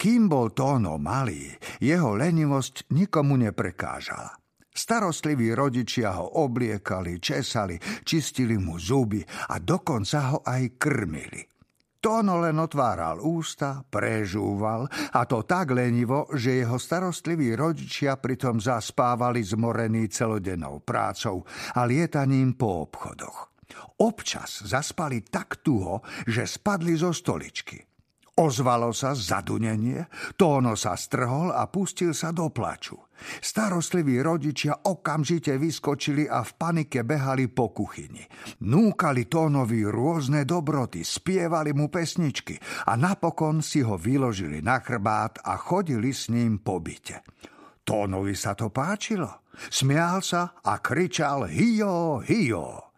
Kým bol Tóno malý, jeho lenivosť nikomu neprekážala. Starostliví rodičia ho obliekali, česali, čistili mu zuby a dokonca ho aj krmili. Tóno len otváral ústa, prežúval a to tak lenivo, že jeho starostliví rodičia pritom zaspávali zmorení celodennou prácou a lietaním po obchodoch. Občas zaspali tak tuho, že spadli zo stoličky. Ozvalo sa zadunenie, Tóno sa strhol a pustil sa do plaču. Starostliví rodičia okamžite vyskočili a v panike behali po kuchyni. Núkali Tónovi rôzne dobroty, spievali mu pesničky a napokon si ho vyložili na chrbát a chodili s ním po byte. Tónovi sa to páčilo. Smial sa a kričal hijo, hijo.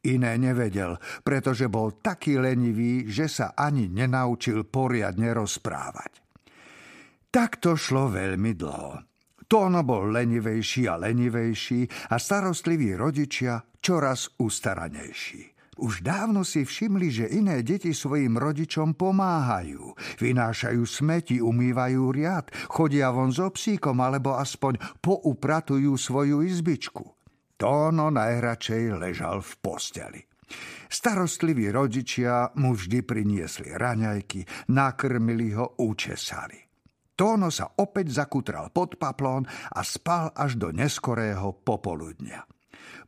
Iné nevedel, pretože bol taký lenivý, že sa ani nenaučil poriadne rozprávať. Tak to šlo veľmi dlho. Tóno bol lenivejší a lenivejší a starostliví rodičia čoraz ustaranejší. Už dávno si všimli, že iné deti svojim rodičom pomáhajú. Vynášajú smeti, umývajú riad, chodia von so psíkom alebo aspoň poupratujú svoju izbičku. Tóno najradšej ležal v posteli. Starostliví rodičia mu vždy priniesli raňajky, nakrmili ho, učesali. Tóno sa opäť zakutral pod paplón a spal až do neskorého popoludnia.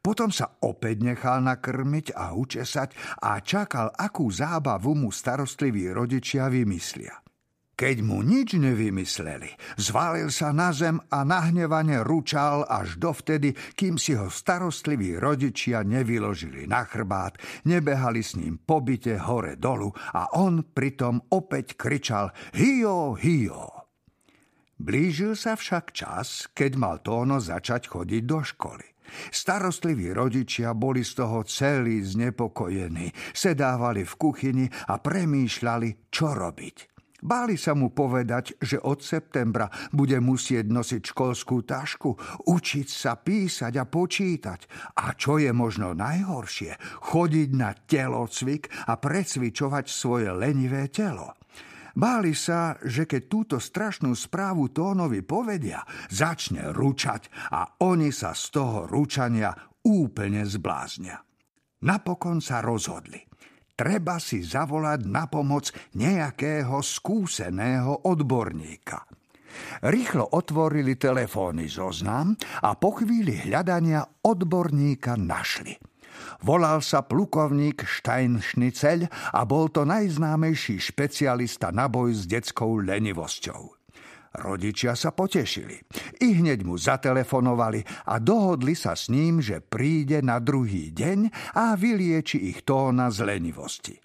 Potom sa opäť nechal nakrmiť a učesať a čakal, akú zábavu mu starostliví rodičia vymyslia. Keď mu nič nevymysleli, zvalil sa na zem a nahnevane ručal až dovtedy, kým si ho starostliví rodičia nevyložili na chrbát, nebehali s ním pobyte hore dolu a on pritom opäť kričal Hio, hio. Blížil sa však čas, keď mal Tóno začať chodiť do školy. Starostliví rodičia boli z toho celí znepokojení, sedávali v kuchyni a premýšľali, čo robiť. Báli sa mu povedať, že od septembra bude musieť nosiť školskú tašku, učiť sa písať a počítať. A čo je možno najhoršie, chodiť na telocvik a precvičovať svoje lenivé telo. Báli sa, že keď túto strašnú správu Tónovi povedia, začne ručať a oni sa z toho ručania úplne zbláznia. Napokon sa rozhodli treba si zavolať na pomoc nejakého skúseného odborníka. Rýchlo otvorili telefónny zoznam a po chvíli hľadania odborníka našli. Volal sa plukovník Steinschnitzel a bol to najznámejší špecialista na boj s detskou lenivosťou. Rodičia sa potešili. I hneď mu zatelefonovali a dohodli sa s ním, že príde na druhý deň a vylieči ich tóna z lenivosti.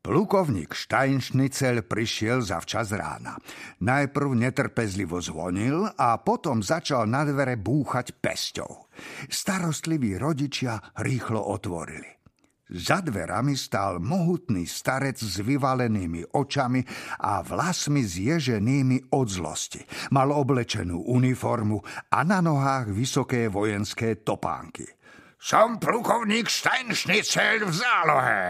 Plukovník Steinschnitzel prišiel zavčas rána. Najprv netrpezlivo zvonil a potom začal na dvere búchať pesťou. Starostliví rodičia rýchlo otvorili. Za dverami stál mohutný starec s vyvalenými očami a vlasmi zježenými od zlosti. Mal oblečenú uniformu a na nohách vysoké vojenské topánky. Som plukovník Steinschnitzel v zálohe,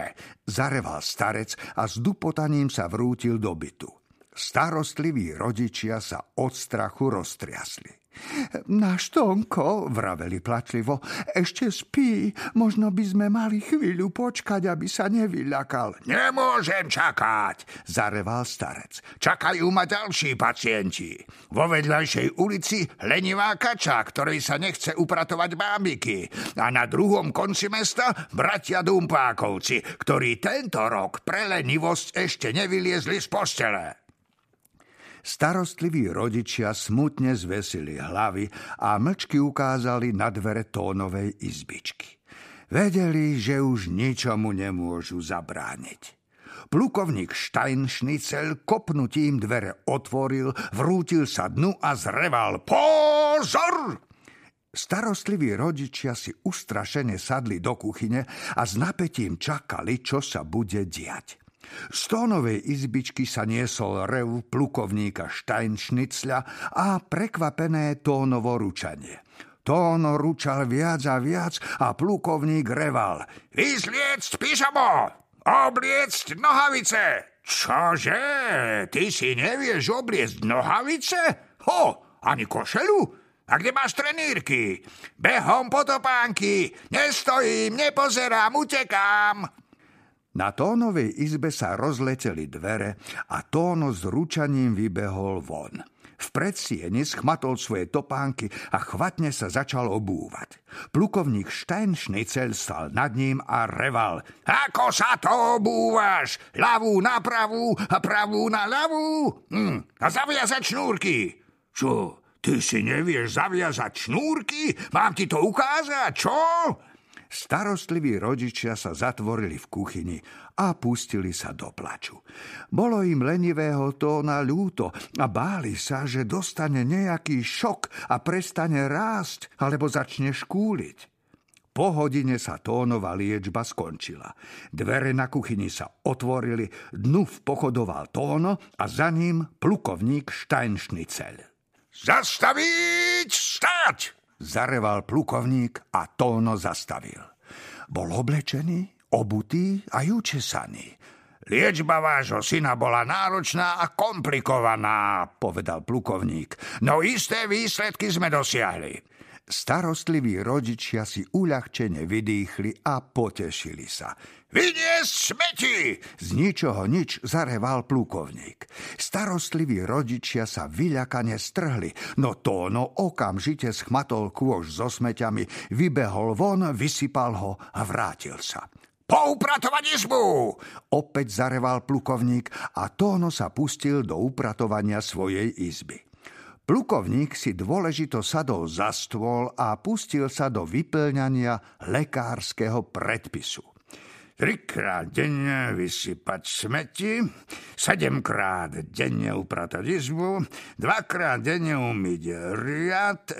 zareval starec a s dupotaním sa vrútil do bytu. Starostliví rodičia sa od strachu roztriasli. Náš Tonko, vraveli plačlivo, ešte spí, možno by sme mali chvíľu počkať, aby sa nevyľakal. Nemôžem čakať, zareval starec. Čakajú ma ďalší pacienti. Vo vedľajšej ulici lenivá kača, ktorej sa nechce upratovať bábiky. A na druhom konci mesta bratia Dumpákovci, ktorí tento rok pre lenivosť ešte nevyliezli z postele. Starostliví rodičia smutne zvesili hlavy a mlčky ukázali na dvere tónovej izbičky. Vedeli, že už ničomu nemôžu zabrániť. Plukovník Steinschnitzel kopnutím dvere otvoril, vrútil sa dnu a zreval Pozor! Starostliví rodičia si ustrašene sadli do kuchyne a s napätím čakali, čo sa bude diať. Z tónovej izbičky sa niesol rev plukovníka Steinschnitzla a prekvapené tónovo ručanie. Tóno ručal viac a viac a plukovník reval. Vyzliecť pyžamo! Obliecť nohavice! čože? Ty si nevieš obliecť nohavice? Ho, ani košelu? A kde máš trenírky? Behom potopánky. Nestojím, nepozerám, utekám. Na Tónovej izbe sa rozleteli dvere a Tóno s ručaním vybehol von. V predsieni schmatol svoje topánky a chvatne sa začal obúvať. Plukovník Steinschnitzel stal nad ním a reval. Ako sa to obúvaš? Ľavú na pravú a pravú na ľavú? Hm, a zaviazať šnúrky. Čo, ty si nevieš zaviazať šnúrky? Mám ti to ukázať, čo? Starostliví rodičia sa zatvorili v kuchyni a pustili sa do plaču. Bolo im lenivého tóna ľúto a báli sa, že dostane nejaký šok a prestane rásť alebo začne škúliť. Po hodine sa tónová liečba skončila. Dvere na kuchyni sa otvorili, dnu pochodoval tóno a za ním plukovník Steinschnitzel. Zastaviť! Stať! Zareval plukovník a Tóno zastavil. Bol oblečený, obutý a učesaný. Liečba vášho syna bola náročná a komplikovaná, povedal plukovník. No isté výsledky sme dosiahli. Starostliví rodičia si uľahčene vydýchli a potešili sa. Vyniesť smeti! Z ničoho nič zareval plukovník. Starostliví rodičia sa vyľakane strhli, no Tóno okamžite schmatol kôž so smeťami, vybehol von, vysypal ho a vrátil sa. Poupratovať izbu! Opäť zareval plukovník a Tóno sa pustil do upratovania svojej izby. Plukovník si dôležito sadol za stôl a pustil sa do vyplňania lekárskeho predpisu. Trikrát denne vysypať smeti, sedemkrát denne upratať izbu, dvakrát denne umyť riad, e,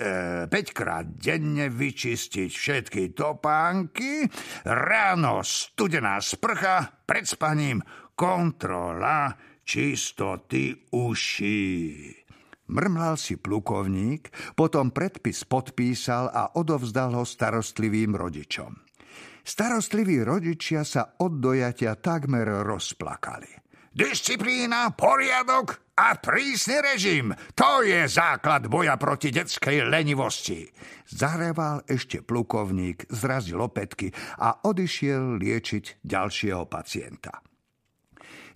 päťkrát denne vyčistiť všetky topánky, ráno studená sprcha, pred spaním kontrola čistoty uší. Mrmlal si plukovník, potom predpis podpísal a odovzdal ho starostlivým rodičom. Starostliví rodičia sa od dojatia takmer rozplakali. Disciplína, poriadok a prísny režim. To je základ boja proti detskej lenivosti. Zareval ešte plukovník, zrazil opätky a odišiel liečiť ďalšieho pacienta.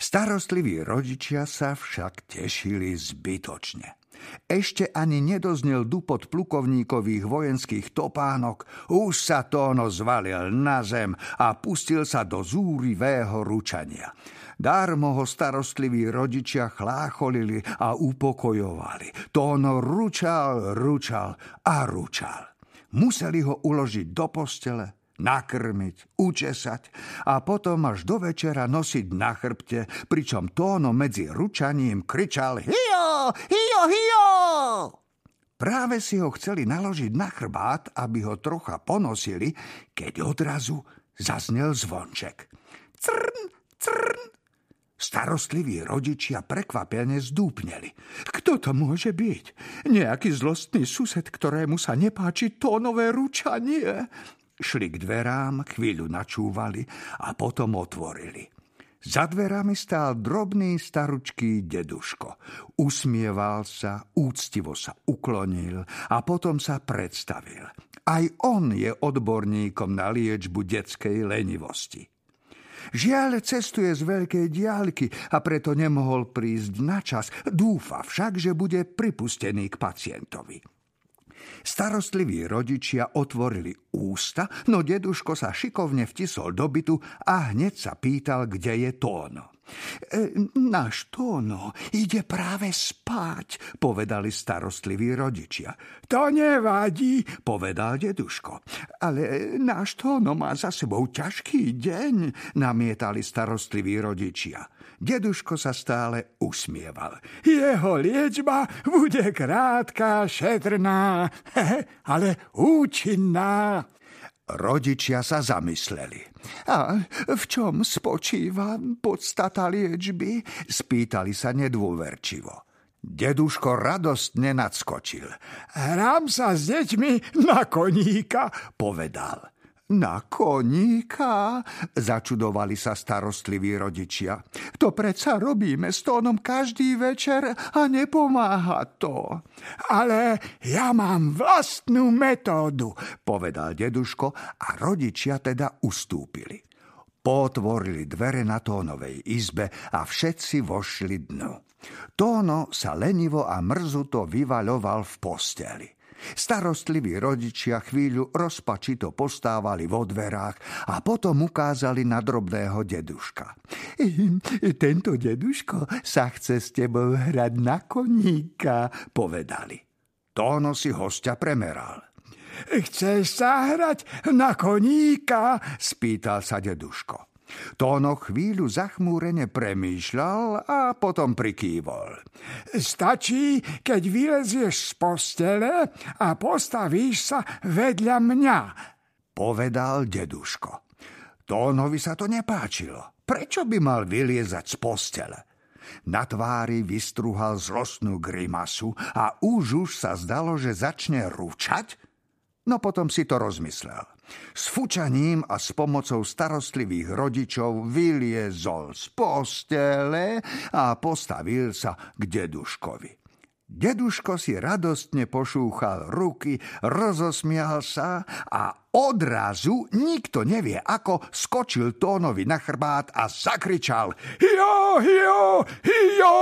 Starostliví rodičia sa však tešili zbytočne. Ešte ani nedoznel dupot plukovníkových vojenských topánok, už sa Tóno zvalil na zem a pustil sa do zúrivého ručania. Darmo ho starostliví rodičia chlácholili a upokojovali. Tóno ručal, ručal a ručal. Museli ho uložiť do postele, nakrmiť, učesať a potom až do večera nosiť na chrbte, pričom tóno medzi ručaním kričal Hio, hio, hio! Práve si ho chceli naložiť na chrbát, aby ho trocha ponosili, keď odrazu zaznel zvonček. Crn, crn. Starostliví rodičia prekvapene zdúpneli. Kto to môže byť? Nejaký zlostný sused, ktorému sa nepáči tónové ručanie? Šli k dverám, chvíľu načúvali a potom otvorili. Za dverami stál drobný staručký deduško. Usmieval sa, úctivo sa uklonil a potom sa predstavil. Aj on je odborníkom na liečbu detskej lenivosti. Žiaľ, cestuje z veľkej diálky a preto nemohol prísť na čas. Dúfa však, že bude pripustený k pacientovi. Starostliví rodičia otvorili ústa, no deduško sa šikovne vtisol do bytu a hneď sa pýtal, kde je Tóno. E, náš Tóno ide práve spať, povedali starostliví rodičia. To nevadí, povedal deduško. Ale náš Tóno má za sebou ťažký deň, namietali starostliví rodičia. Deduško sa stále usmieval. Jeho liečba bude krátka, šetrná, ale účinná. Rodičia sa zamysleli. A v čom spočíva podstata liečby? Spýtali sa nedôverčivo. Deduško radostne nadskočil. Hrám sa s deťmi na koníka, povedal. Na koníka? Začudovali sa starostliví rodičia. To predsa robíme s tónom každý večer a nepomáha to. Ale ja mám vlastnú metódu, povedal deduško a rodičia teda ustúpili. Potvorili dvere na Tónovej izbe a všetci vošli dnu. Tóno sa lenivo a mrzuto vyvaľoval v posteli. Starostliví rodičia chvíľu rozpačito postávali vo dverách a potom ukázali na drobného deduška. Tento deduško sa chce s tebou hrať na koníka, povedali. Tóno si hostia premeral. Chceš sa hrať na koníka? spýtal sa deduško. Tóno chvíľu zachmúrene premýšľal a potom prikývol. Stačí, keď vylezieš z postele a postavíš sa vedľa mňa, povedal deduško. Tónovi sa to nepáčilo. Prečo by mal vyliezať z postele? Na tvári vystruhal zlostnú grimasu a už už sa zdalo, že začne ručať, no potom si to rozmyslel. S fučaním a s pomocou starostlivých rodičov vyliezol z postele a postavil sa k deduškovi. Deduško si radostne pošúchal ruky, rozosmial sa a odrazu, nikto nevie ako, skočil Tónovi na chrbát a zakričal Hio, hio, hio!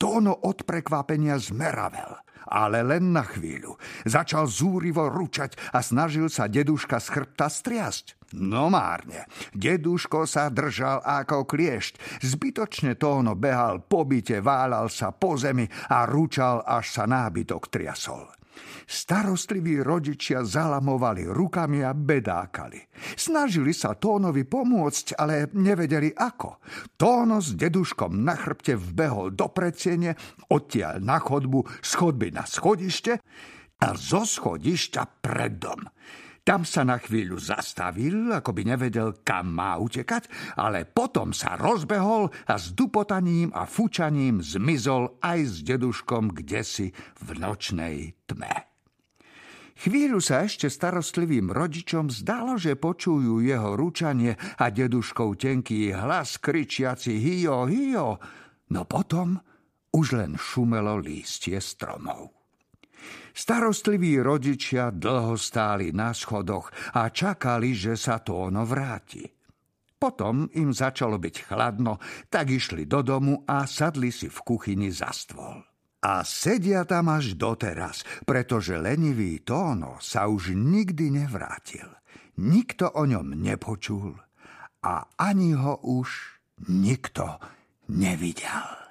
Tóno od prekvapenia zmeravel ale len na chvíľu. Začal zúrivo ručať a snažil sa deduška z chrbta striasť. No márne. Deduško sa držal ako kliešť. Zbytočne tóno behal po byte, válal sa po zemi a ručal, až sa nábytok triasol. Starostliví rodičia zalamovali rukami a bedákali. Snažili sa Tónovi pomôcť, ale nevedeli ako. Tóno s deduškom na chrbte vbehol do predsiene, odtiaľ na chodbu, schodby na schodište a zo schodišťa pred dom. Tam sa na chvíľu zastavil, ako by nevedel, kam má utekať, ale potom sa rozbehol a s dupotaním a fučaním zmizol aj s deduškom kdesi v nočnej tme. Chvíľu sa ešte starostlivým rodičom zdalo, že počujú jeho ručanie a deduškov tenký hlas kričiaci hio, hio, no potom už len šumelo lístie stromov. Starostliví rodičia dlho stáli na schodoch a čakali, že sa Tóno vráti. Potom im začalo byť chladno, tak išli do domu a sadli si v kuchyni za stôl. A sedia tam až doteraz, pretože lenivý Tóno sa už nikdy nevrátil. Nikto o ňom nepočul a ani ho už nikto nevidel.